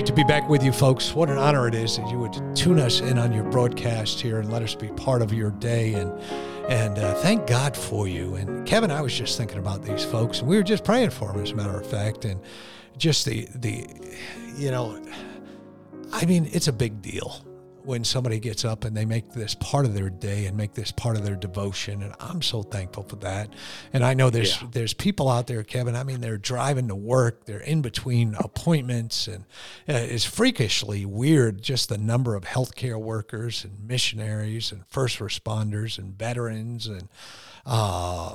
Great to be back with you, folks. What an honor it is that you would tune us in on your broadcast here and let us be part of your day. And and uh, thank God for you. And Kevin, I was just thinking about these folks, and we were just praying for them, as a matter of fact. And just the the, you know, I mean, it's a big deal when somebody gets up and they make this part of their day and make this part of their devotion and I'm so thankful for that. And I know there's yeah. there's people out there Kevin, I mean they're driving to work, they're in between appointments and uh, it's freakishly weird just the number of healthcare workers and missionaries and first responders and veterans and uh,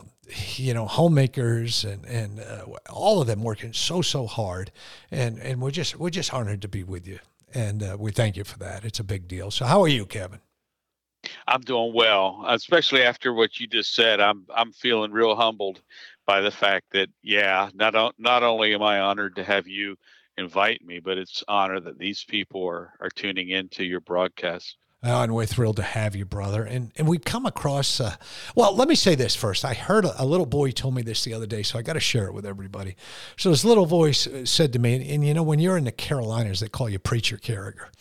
you know homemakers and and uh, all of them working so so hard and and we're just we're just honored to be with you and uh, we thank you for that. It's a big deal. So, how are you, Kevin? I'm doing well, especially after what you just said. I'm I'm feeling real humbled by the fact that yeah, not not only am I honored to have you invite me, but it's honor that these people are are tuning into your broadcast. Oh, and we're thrilled to have you, brother. And and we come across. Uh, well, let me say this first. I heard a, a, little boy told me this the other day, so I got to share it with everybody. So this little voice uh, said to me, and, and, you know, when you're in the Carolinas, they call you Preacher Carriger.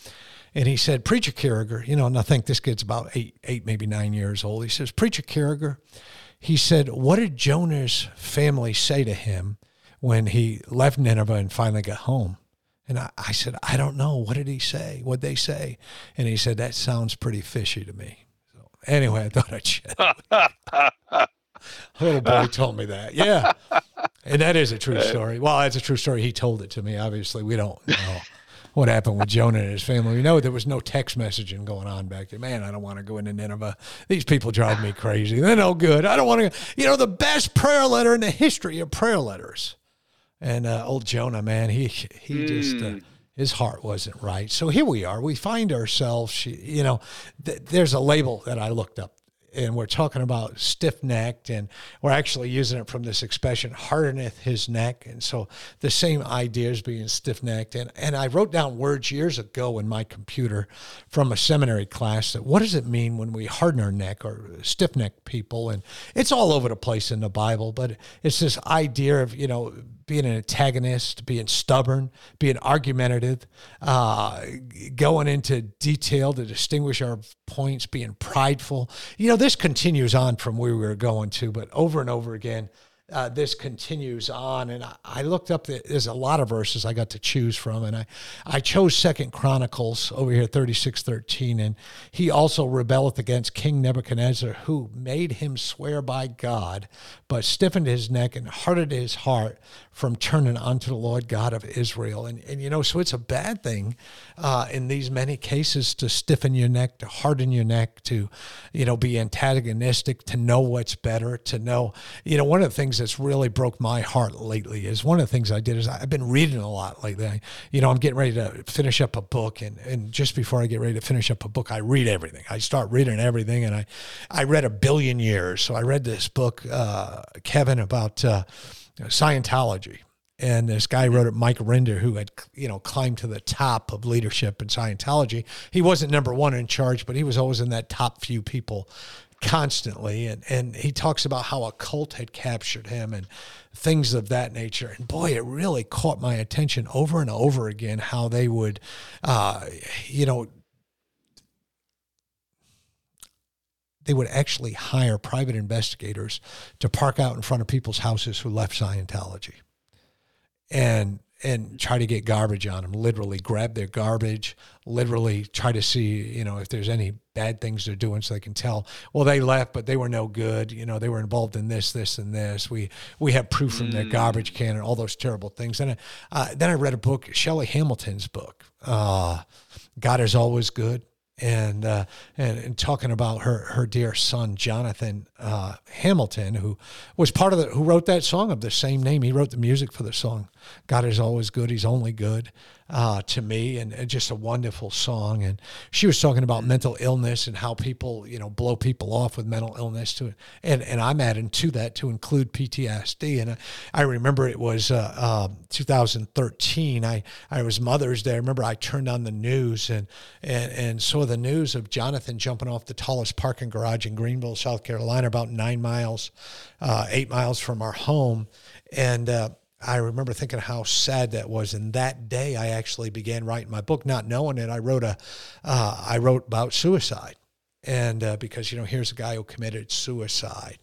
And he said, Preacher Carriger, you know, and I think this kid's about eight, eight, maybe nine years old. He says, Preacher Carriger, he said, what did Jonah's family say to him when he left Nineveh and finally got home? And I, I said, I don't know. What did he say? What'd they say? And he said, that sounds pretty fishy to me. So anyway, I thought I'd share. Little boy told me that. Yeah. And that is a true story. Well, that's a true story. He told it to me. Obviously, we don't know what happened with Jonah and his family. We know there was no text messaging going on back then. Man, I don't want to go into Nineveh. These people drive me crazy. They're no good. I don't want to. You know, the best prayer letter in the history of prayer letters and uh, old Jonah, man, he he mm. just uh, hmm. his heart wasn't right. So here we are. We find ourselves, you know, th- there's a label that I looked up and we're talking about stiff necked, and we're actually using it from this expression, hardeneth his neck. And so the same idea is being stiff necked. And, and I wrote down words years ago in my computer from a seminary class that what does it mean when we harden our neck or stiff necked people? And it's all over the place in the Bible, but it's this idea of, you know, being an antagonist, being stubborn, being argumentative, uh, going into detail to distinguish our points, being prideful. You know, this continues on from where we were going to, but over and over again, uh, this continues on. And I, I, looked up, the, there's a lot of verses I got to choose from. And I, I chose Second Chronicles over here, 36, 13. And he also rebelleth against King Nebuchadnezzar, who made him swear by God, but stiffened his neck and hardened his heart from turning unto the Lord God of Israel. And, and you know, so it's a bad thing uh, in these many cases to stiffen your neck, to harden your neck, to, you know, be antagonistic, to know what's better, to know, you know, one of the things things that's really broke my heart lately is one of the things I did is I've been reading a lot lately. You know, I'm getting ready to finish up a book, and and just before I get ready to finish up a book, I read everything. I start reading everything, and I I read a billion years. So I read this book, uh, Kevin, about uh, Scientology and this guy wrote it, Mike Rinder, who had you know climbed to the top of leadership in Scientology. He wasn't number one in charge, but he was always in that top few people constantly and and he talks about how a cult had captured him and things of that nature. And boy it really caught my attention over and over again how they would uh, you know they would actually hire private investigators to park out in front of people's houses who left Scientology. And and try to get garbage on them literally grab their garbage literally try to see you know if there's any bad things they're doing so they can tell well they left but they were no good you know they were involved in this this and this we we have proof from mm. their garbage can and all those terrible things and uh, then i read a book Shelley Hamilton's book uh, god is always good and, uh, and and talking about her her dear son Jonathan uh, Hamilton, who was part of the who wrote that song of the same name. He wrote the music for the song. God is always good. He's only good uh, to me, and, and, just a wonderful song. And she was talking about mental illness and how people you know blow people off with mental illness to and and I'm adding to that to include PTSD. And I, I remember it was uh, 2013. I I was Mother's Day. I remember I turned on the news and and and saw the news of Jonathan jumping off the tallest parking garage in Greenville, South Carolina, about nine miles, uh, eight miles from our home. And uh, I remember thinking how sad that was. And that day, I actually began writing my book, not knowing it. I wrote a, uh, I wrote about suicide and uh, because you know here's a guy who committed suicide.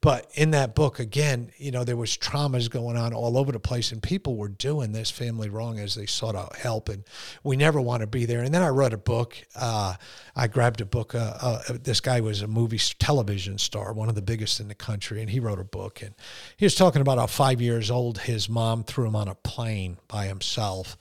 But in that book again you know there was traumas going on all over the place and people were doing this family wrong as they sought out help and we never want to be there. And then i wrote a book uh, i grabbed a book uh, uh, this guy was a movie television star one of the biggest in the country and he wrote a book and he was talking about how five years old his mom threw him on a plane by himself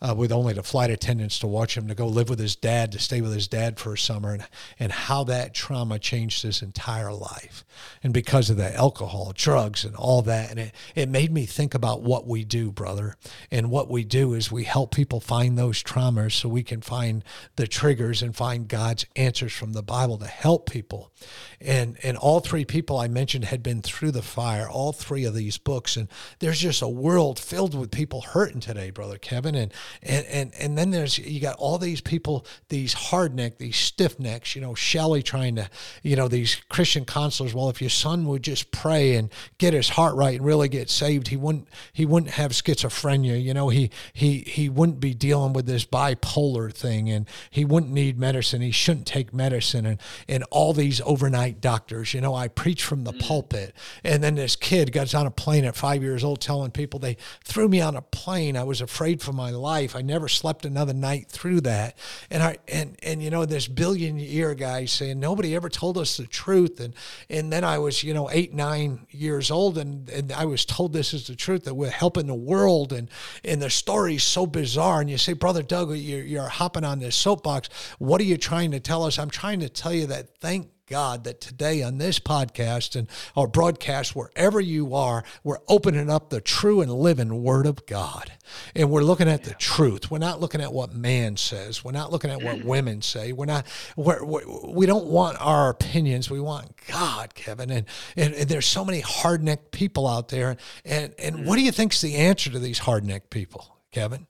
uh, with only the flight attendants to watch him to go live with his dad, to stay with his dad for a summer, and, and how that trauma changed his entire life. And because of the alcohol, drugs, and all that. And it, it made me think about what we do, brother. And what we do is we help people find those traumas so we can find the triggers and find God's answers from the Bible to help people. And, and all three people I mentioned had been through the fire, all three of these books. And there's just a world filled with people hurting today, brother Kevin. And and and and then there's you got all these people, these hard neck, these stiff necks. You know, Shelley trying to, you know, these Christian counselors. Well, if your son would just pray and get his heart right and really get saved, he wouldn't he wouldn't have schizophrenia. You know, he he he wouldn't be dealing with this bipolar thing, and he wouldn't need medicine. He shouldn't take medicine, and and all these overnight doctors. You know, I preach from the mm. pulpit, and then this kid gets on a plane at five years old telling people they threw me on a plane. I was afraid for my life life. I never slept another night through that. And I and and you know this billion year guy saying nobody ever told us the truth. And and then I was you know eight nine years old and and I was told this is the truth that we're helping the world. And and the story's so bizarre. And you say, brother Doug, you're, you're hopping on this soapbox. What are you trying to tell us? I'm trying to tell you that thank God that today on this podcast and our broadcast, wherever you are, we're opening up the true and living Word of God. And we're looking at the truth. We're not looking at what man says. We're not looking at what women say. We're not, we're, we're, we don't want our opinions. We want God, Kevin. And, and, and there's so many hard necked people out there. And, and what do you think's the answer to these hard necked people, Kevin?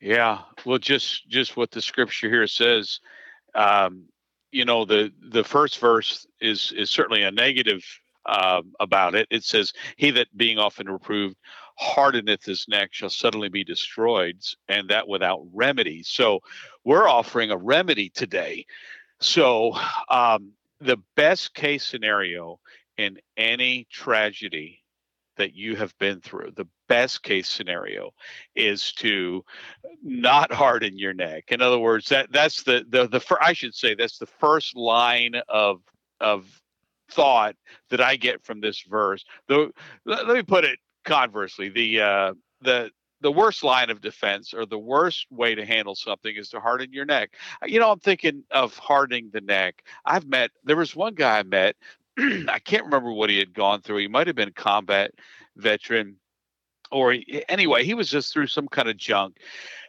Yeah. Well, just, just what the scripture here says. Um, you know the the first verse is is certainly a negative uh, about it. It says, "He that being often reproved hardeneth his neck shall suddenly be destroyed, and that without remedy." So, we're offering a remedy today. So, um, the best case scenario in any tragedy that you have been through, the best case scenario is to not harden your neck. In other words, that that's the the the I should say that's the first line of of thought that I get from this verse. Though let, let me put it conversely, the uh, the the worst line of defense or the worst way to handle something is to harden your neck. You know, I'm thinking of hardening the neck. I've met there was one guy I met. I can't remember what he had gone through. He might have been a combat veteran or anyway, he was just through some kind of junk.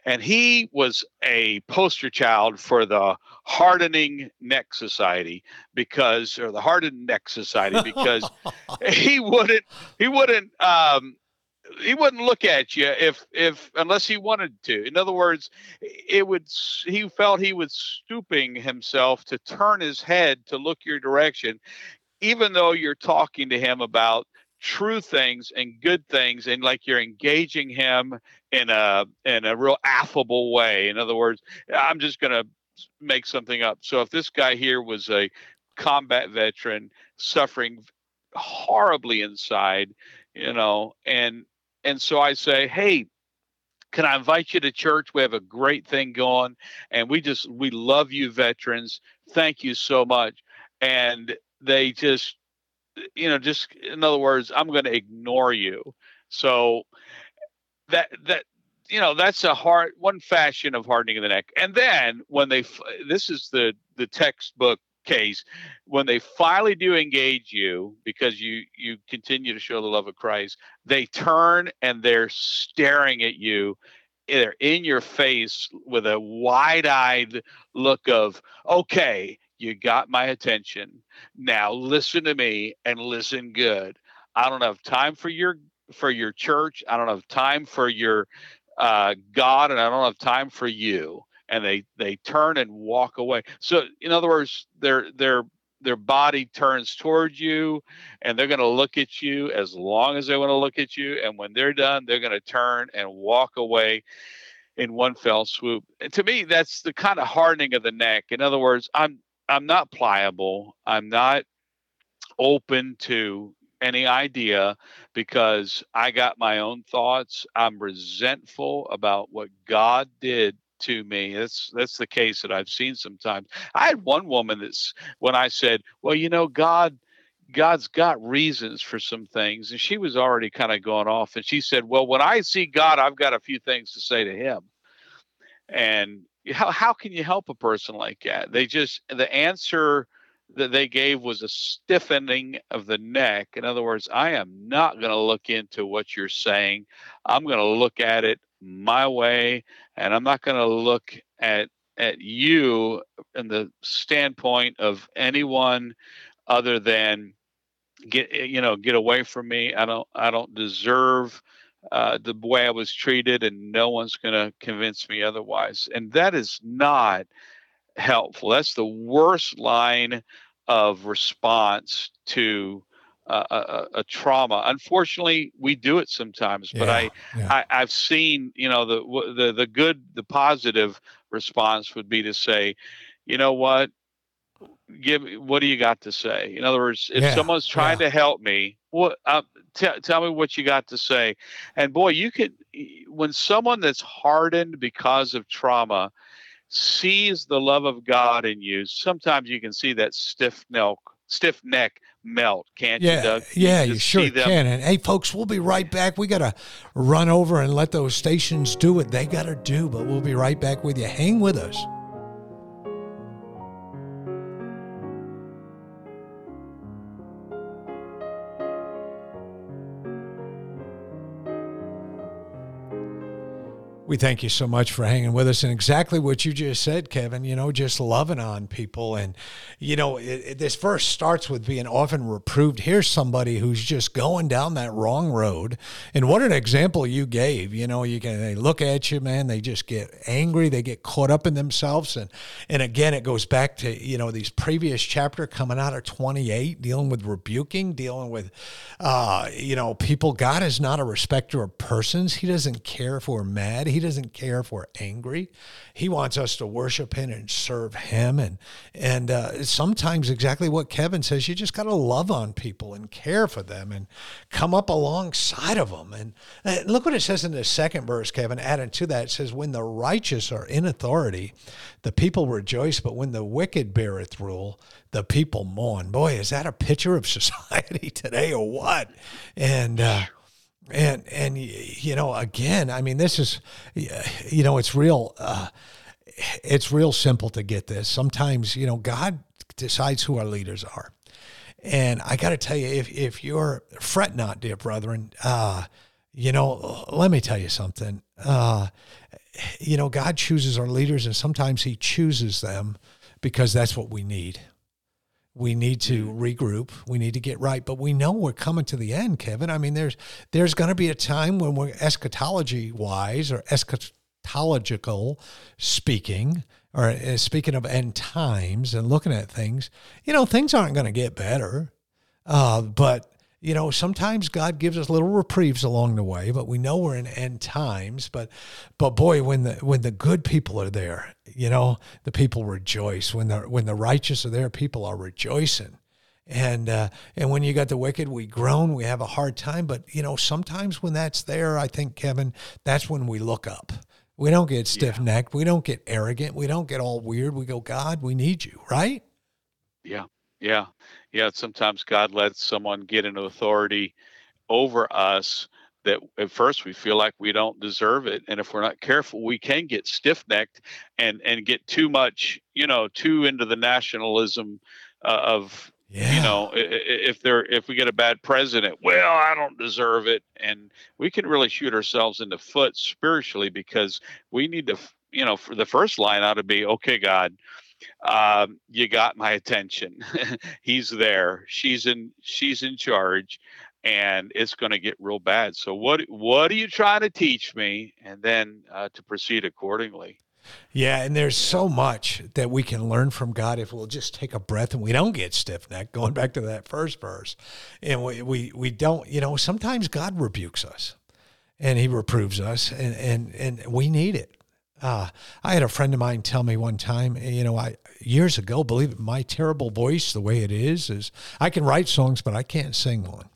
And he was a poster child for the hardening neck society because, or the hardened neck society because he wouldn't, he wouldn't, um, he wouldn't look at you if if unless he wanted to in other words it would he felt he was stooping himself to turn his head to look your direction even though you're talking to him about true things and good things and like you're engaging him in a in a real affable way. In other words i'm just going to make something up. So if this guy here was a combat veteran suffering horribly inside you know and and so i say hey can i invite you to church? We have a great thing going and we just we love you veterans. Thank you so much. And they just you know, just in other words, I'm going to ignore you. So that that you know that's a hard one fashion of hardening of the neck and then when they this is the the textbook case when they finally do engage you because you you continue to show the love of christ they turn and they're staring at you they're in your face with a wide-eyed look of okay you got my attention. Now listen to me and listen good. I don't have time for your for your church. I don't have time for your uh, god and i don't have time for you. And they they turn and walk away. So in other words their their their body turns towards you and they're going to look at you as long as they want to look at you. And when they're done they're going to turn and walk away in one fell swoop. And to me that's the kind of hardening of the neck. In other words i'm i'm not pliable i'm not open to any idea because i got my own thoughts i'm resentful about what god did to me. That's that's the case that I've seen sometimes. I had one woman that's when I said, "Well, you know, God." God's got reasons for some things. And she was already kind of going off. And she said, Well, when I see God, I've got a few things to say to him. And how, how can you help a person like that? They just, the answer that they gave was a stiffening of the neck. In other words, I am not going to look into what you're saying. I'm going to look at it my way and i'm not going to look at at you in the standpoint of anyone other than get eh, you know get away from me i don't i don't deserve uh, the way i was treated and no one's going to convince me otherwise and that is not helpful that's the worst line of response to a, a, trauma. Unfortunately, we do it sometimes, but yeah, I, yeah. I have seen you know the the the good the positive response would be to say, you know what, give what do you got to say? In other words, if yeah, someone's trying to help me, what uh, t- tell me what you got to say. And boy, you could when someone that's hardened because of trauma sees the love of God in you. Sometimes you can see that stiff neck stiff neck melt, can't yeah, you, Doug? Yeah, you, you sure can. And hey, folks, we'll be right back. We got to run over and let those stations do what they got to do, but we'll be right back with you. Hang with us. We thank you so much for hanging with us and exactly what you just said, Kevin. You know, just loving on people. And, you know, it, it, this verse starts with being often reproved. Here's somebody who's just going down that wrong road. And what an example you gave. You know, you can they look at you, man, they just get angry, they get caught up in themselves. And, and again, it goes back to, you know, these previous chapter coming out of 28, dealing with rebuking, dealing with, uh, you know, people. God is not a respecter of persons. He doesn't care if we're mad. He doesn't care if we're angry. He wants us to worship Him and serve Him. And and uh, sometimes exactly what Kevin says, you just got to love on people and care for them and come up alongside of them. And, and look what it says in the second verse, Kevin. Added to that, it says, "When the righteous are in authority, the people rejoice, but when the wicked beareth rule, the people mourn." Boy, is that a picture of society today or what? And uh, and and you know again i mean this is you know it's real uh, it's real simple to get this. Sometimes you know god decides who our leaders are. And i got to tell you if if you're fret not dear brethren uh, you know let me tell you something. Uh, you know god chooses our leaders and sometimes he chooses them because that's what we need we need to mm-hmm. regroup. We need to get right but we know we're coming to the end kevin. I mean there's there's going to be a time when we're eschatology wise or eschatological speaking or uh, speaking of end times and looking at things you know things aren't going to get better. Uh, but you know, sometimes God gives us little reprieves along the way, but we know we're in end times. But, but boy, when the when the good people are there, you know, the people rejoice. When the when the righteous are there, people are rejoicing. And uh, and when you got the wicked, we groan, we have a hard time. But you know, sometimes when that's there, I think Kevin, that's when we look up. We don't get stiff necked. Yeah. We don't get arrogant. We don't get all weird. We go, God, we need you, right? Yeah, yeah yeah, sometimes God lets someone get an authority over us that at first we feel like we don't deserve it and if we're not careful we can get stiff-necked and and get too much you know too into the nationalism uh, of yeah. you know if they're if we get a bad president well i don't deserve it and we can really shoot ourselves in the foot spiritually because we need to you know for the first line ought to be okay god um, you got my attention. He's there. She's in she's in charge and it's going to get real bad. So what what are you trying to teach me? And then uh, to proceed accordingly. Yeah, and there's so much that we can learn from God if we'll just take a breath and we don't get stiff necked. Going back to that first verse, and we, we we don't, you know, sometimes God rebukes us, and He reproves us, and and and we need it. Uh, I had a friend of mine tell me one time, you know, I years ago, believe it, my terrible voice, the way it is, is I can write songs, but I can't sing one.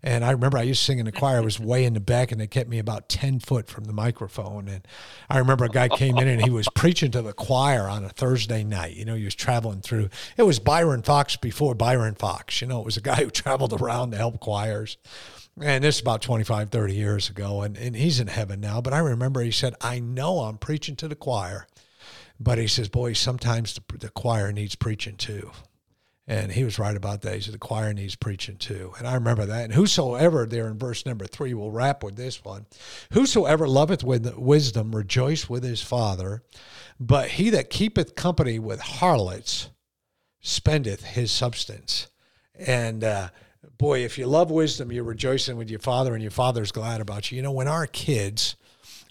And I remember I used to sing in the choir. I was way in the back, and they kept me about ten foot from the microphone. And I remember a guy came in and he was preaching to the choir on a Thursday night. You know, he was traveling through. It was Byron Fox before Byron Fox. You know, it was a guy who traveled around to help choirs. And this is about 25, 30 years ago. And, and he's in heaven now. But I remember he said, I know I'm preaching to the choir. But he says, boy, sometimes the, the choir needs preaching too. And he was right about that. He said, the choir needs preaching too. And I remember that. And whosoever, there in verse number three, will wrap with this one Whosoever loveth with wisdom, rejoice with his father. But he that keepeth company with harlots spendeth his substance. And, uh, boy, if you love wisdom, you're rejoicing with your father, and your father's glad about you. You know, when our kids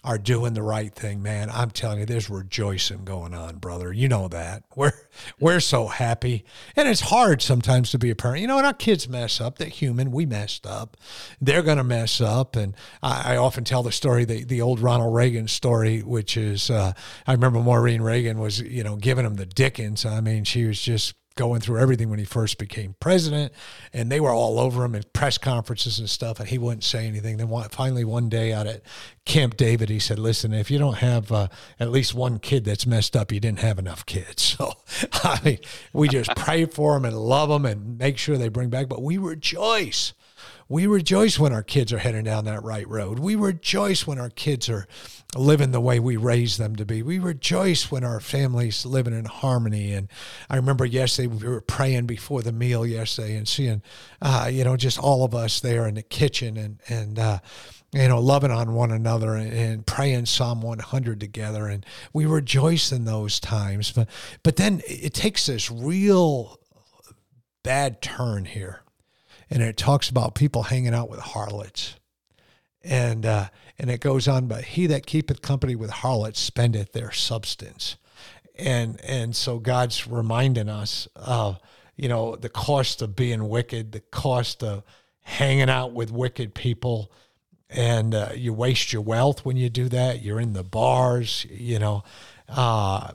are doing the right thing, man, I'm telling you, there's rejoicing going on, brother. You know that. We're we're so happy, and it's hard sometimes to be a parent. You know, when our kids mess up, they're human. We messed up. They're gonna mess up, and I, I often tell the story, the the old Ronald Reagan story, which is uh, I remember Maureen Reagan was you know giving him the Dickens. I mean, she was just going through everything when he first became president, and they were all over him in press conferences and stuff, and he wouldn't say anything. Then one, finally, one day out at Camp David, he said, "Listen, if you don't have uh, at least one kid that's messed up, you didn't have enough kids." So, I mean, we just pray for them and love them and make sure they bring back, but we rejoice we rejoice when our kids are heading down that right road. We rejoice when our kids are living the way we raised them to be. We rejoice when our families living in harmony. And I remember yesterday we were praying before the meal yesterday and seeing, uh, you know, just all of us there in the kitchen and and. Uh, you know, loving on one another and, and, praying Psalm 100 together. And we rejoice in those times. But, but then it takes this real bad turn here and it talks about people hanging out with harlots. And uh, and it goes on, but he that keepeth company with harlots spendeth their substance. And and so God's reminding us of, you know, the cost of being wicked, the cost of hanging out with wicked people. And uh, you waste your wealth when you do that. You're in the bars, you know. Uh,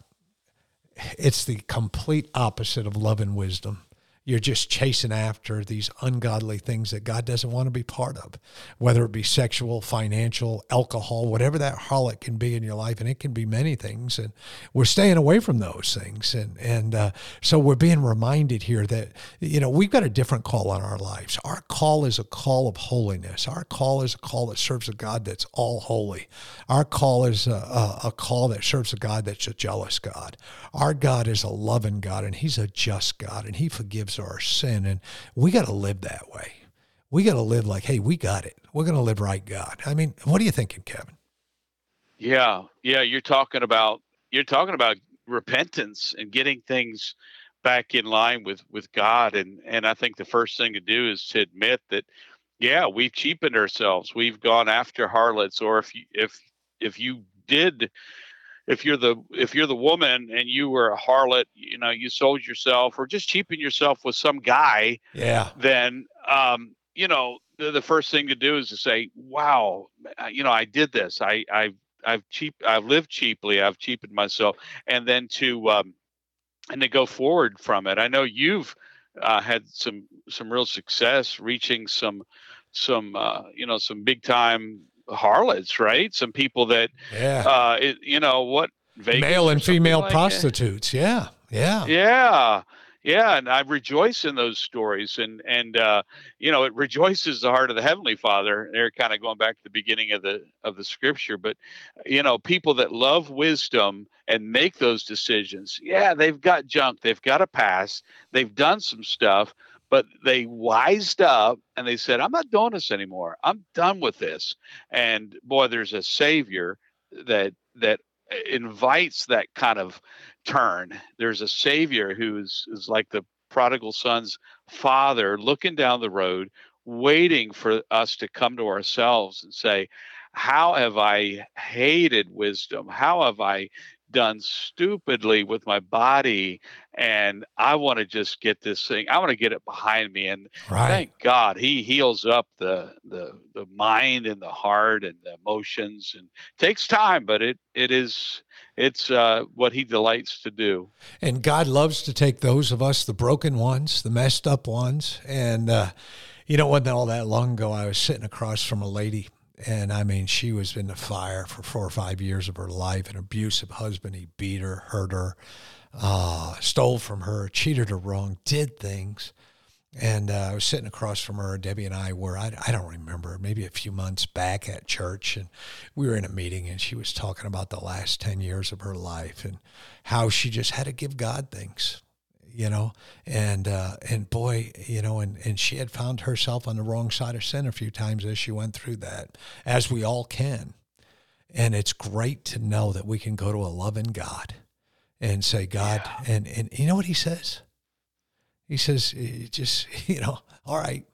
it's the complete opposite of love and wisdom you're just chasing after these ungodly things that God doesn't want to be part of, whether it be sexual, financial, alcohol, whatever that harlot can be in your life, and it can be many things. And we're staying away from those things, and and uh, so we're being reminded here that you know we've got a different call on our lives. Our call is a call of holiness. Our call is a call that serves a God that's all holy. Our call is a, a, a call that serves a God that's a jealous God. Our God is a loving God, and He's a just God, and He forgives our sin. And we got to live that way. We got to live like, hey, we got it. We're going to live right, God. I mean, what are you thinking, Kevin? Yeah, yeah. You're talking about you're talking about repentance and getting things back in line with with God. And and I think the first thing to do is to admit that, yeah, we've cheapened ourselves. We've gone after harlots, or if you if if you did if you're the if you're the woman and you were a harlot, you know, you sold yourself or just cheapen yourself with some guy, yeah, then um, you know, the, the first thing to do is to say, "Wow, you know, I did this. I I I've cheap I've lived cheaply. I've cheapened myself." And then to um and to go forward from it. I know you've uh, had some some real success reaching some some uh, you know some big time harlots, right? Some people that, yeah, uh, it, you know what, Vegas male and female like prostitutes. It? Yeah, yeah, yeah, yeah, and I rejoice in those stories, and and uh, you know it rejoices the heart of the heavenly Father. They're kind of going back to the beginning of the of the scripture, but you know people that love wisdom and make those decisions, yeah, they've got junk, they've got a past, they've done some stuff, but they wised up and they said, "I'm not doing this anymore. I'm done with this." And boy, there's a Savior that that uh, invites that kind of turn. There's a savior who's is like the prodigal son's father looking down the road, waiting for us to come to ourselves and say, How have I hated wisdom? How have I done stupidly with my body and I want to just get this thing I want to get it behind me and right. thank God he heals up the the the mind and the heart and the emotions and takes time but it it is it's uh, what he delights to do and God loves to take those of us the broken ones the messed up ones and uh, you know wasn't all that long ago I was sitting across from a lady and I mean, she was in the fire for four or five years of her life. An abusive husband. He beat her, hurt her, uh, stole from her, cheated her wrong, did things. And uh, I was sitting across from her. Debbie and I were, I, I don't remember, maybe a few months back at church. And we were in a meeting and she was talking about the last 10 years of her life and how she just had to give God things you know, and uh, and boy, you know, and and she had found herself on the wrong side of sin a few times as she went through that, as we all can, and it's great to know that we can go to a loving God, and say, God, yeah. and and you know what He says? He says, just you know, all right,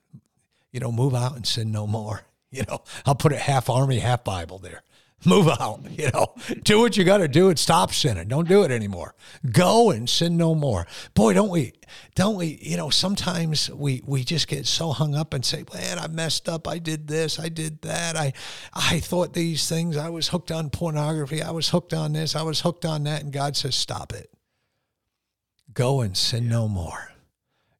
you know, move out and sin no more. You know, I'll put it half army, half Bible there move out. You know, do what you got to do and stop sinning. Don't do it anymore. Go and sin no more. Boy, don't we? Don't we? You know, sometimes we we just get so hung up and say, "Man, I messed up. I did this. I did that. I I thought these things. I was hooked on pornography. I was hooked on this. I was hooked on that." And God says, "Stop it. Go and sin no more."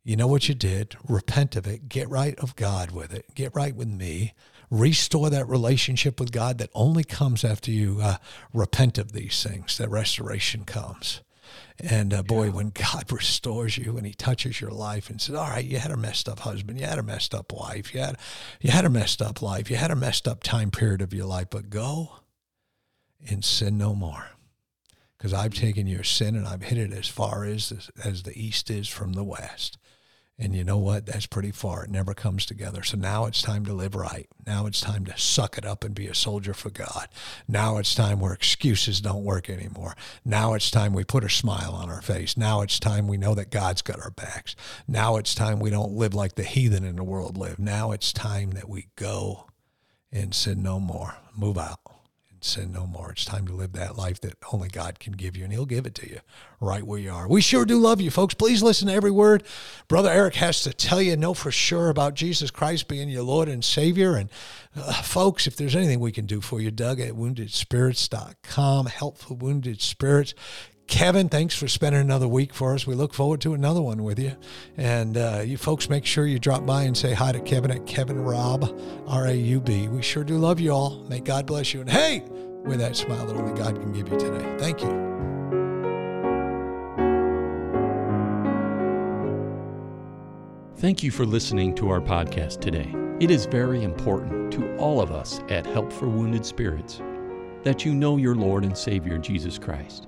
You know what you did. Repent of it. Get right of God with it. Get right with me restore that relationship with God that only comes after you uh, repent of these things, that restoration comes. And uh, boy, yeah. when God restores you and He touches your life and says, "All right, you had a messed up husband, you had a messed up wife, you had you had a messed up life, you had a messed up time period of your life, but go and sin no more, because I've taken your sin and I've hid it as far as as the east is from the west." And you know what? That's pretty far. It never comes together. So now it's time to live right. Now it's time to suck it up and be a soldier for God. Now it's time where excuses don't work anymore. Now it's time we put a smile on our face. Now it's time we know that God's got our backs. Now it's time we don't live like the heathen in the world live. Now it's time that we go and sin no more. Move out sin no more. It's time to live that life that only God can give you, and He'll give it to you right where you are. We sure do love you, folks. Please listen to every word Brother Eric has to tell you. Know for sure about Jesus Christ being your Lord and Savior. And uh, folks, if there's anything we can do for you, Doug at woundedspirits.com, Help for Wounded Spirits. Kevin, thanks for spending another week for us. We look forward to another one with you. And uh, you folks, make sure you drop by and say hi to Kevin at Kevin Raub, R A U B. We sure do love you all. May God bless you. And hey, with that smile that only God can give you today. Thank you. Thank you for listening to our podcast today. It is very important to all of us at Help for Wounded Spirits that you know your Lord and Savior Jesus Christ.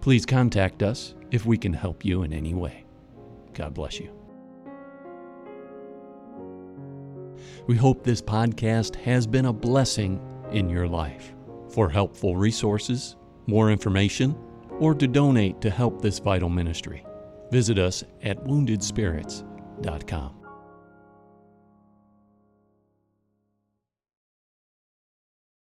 Please contact us if we can help you in any way. God bless you. We hope this podcast has been a blessing in your life. For helpful resources, more information, or to donate to help this vital ministry, visit us at woundedspirits.com.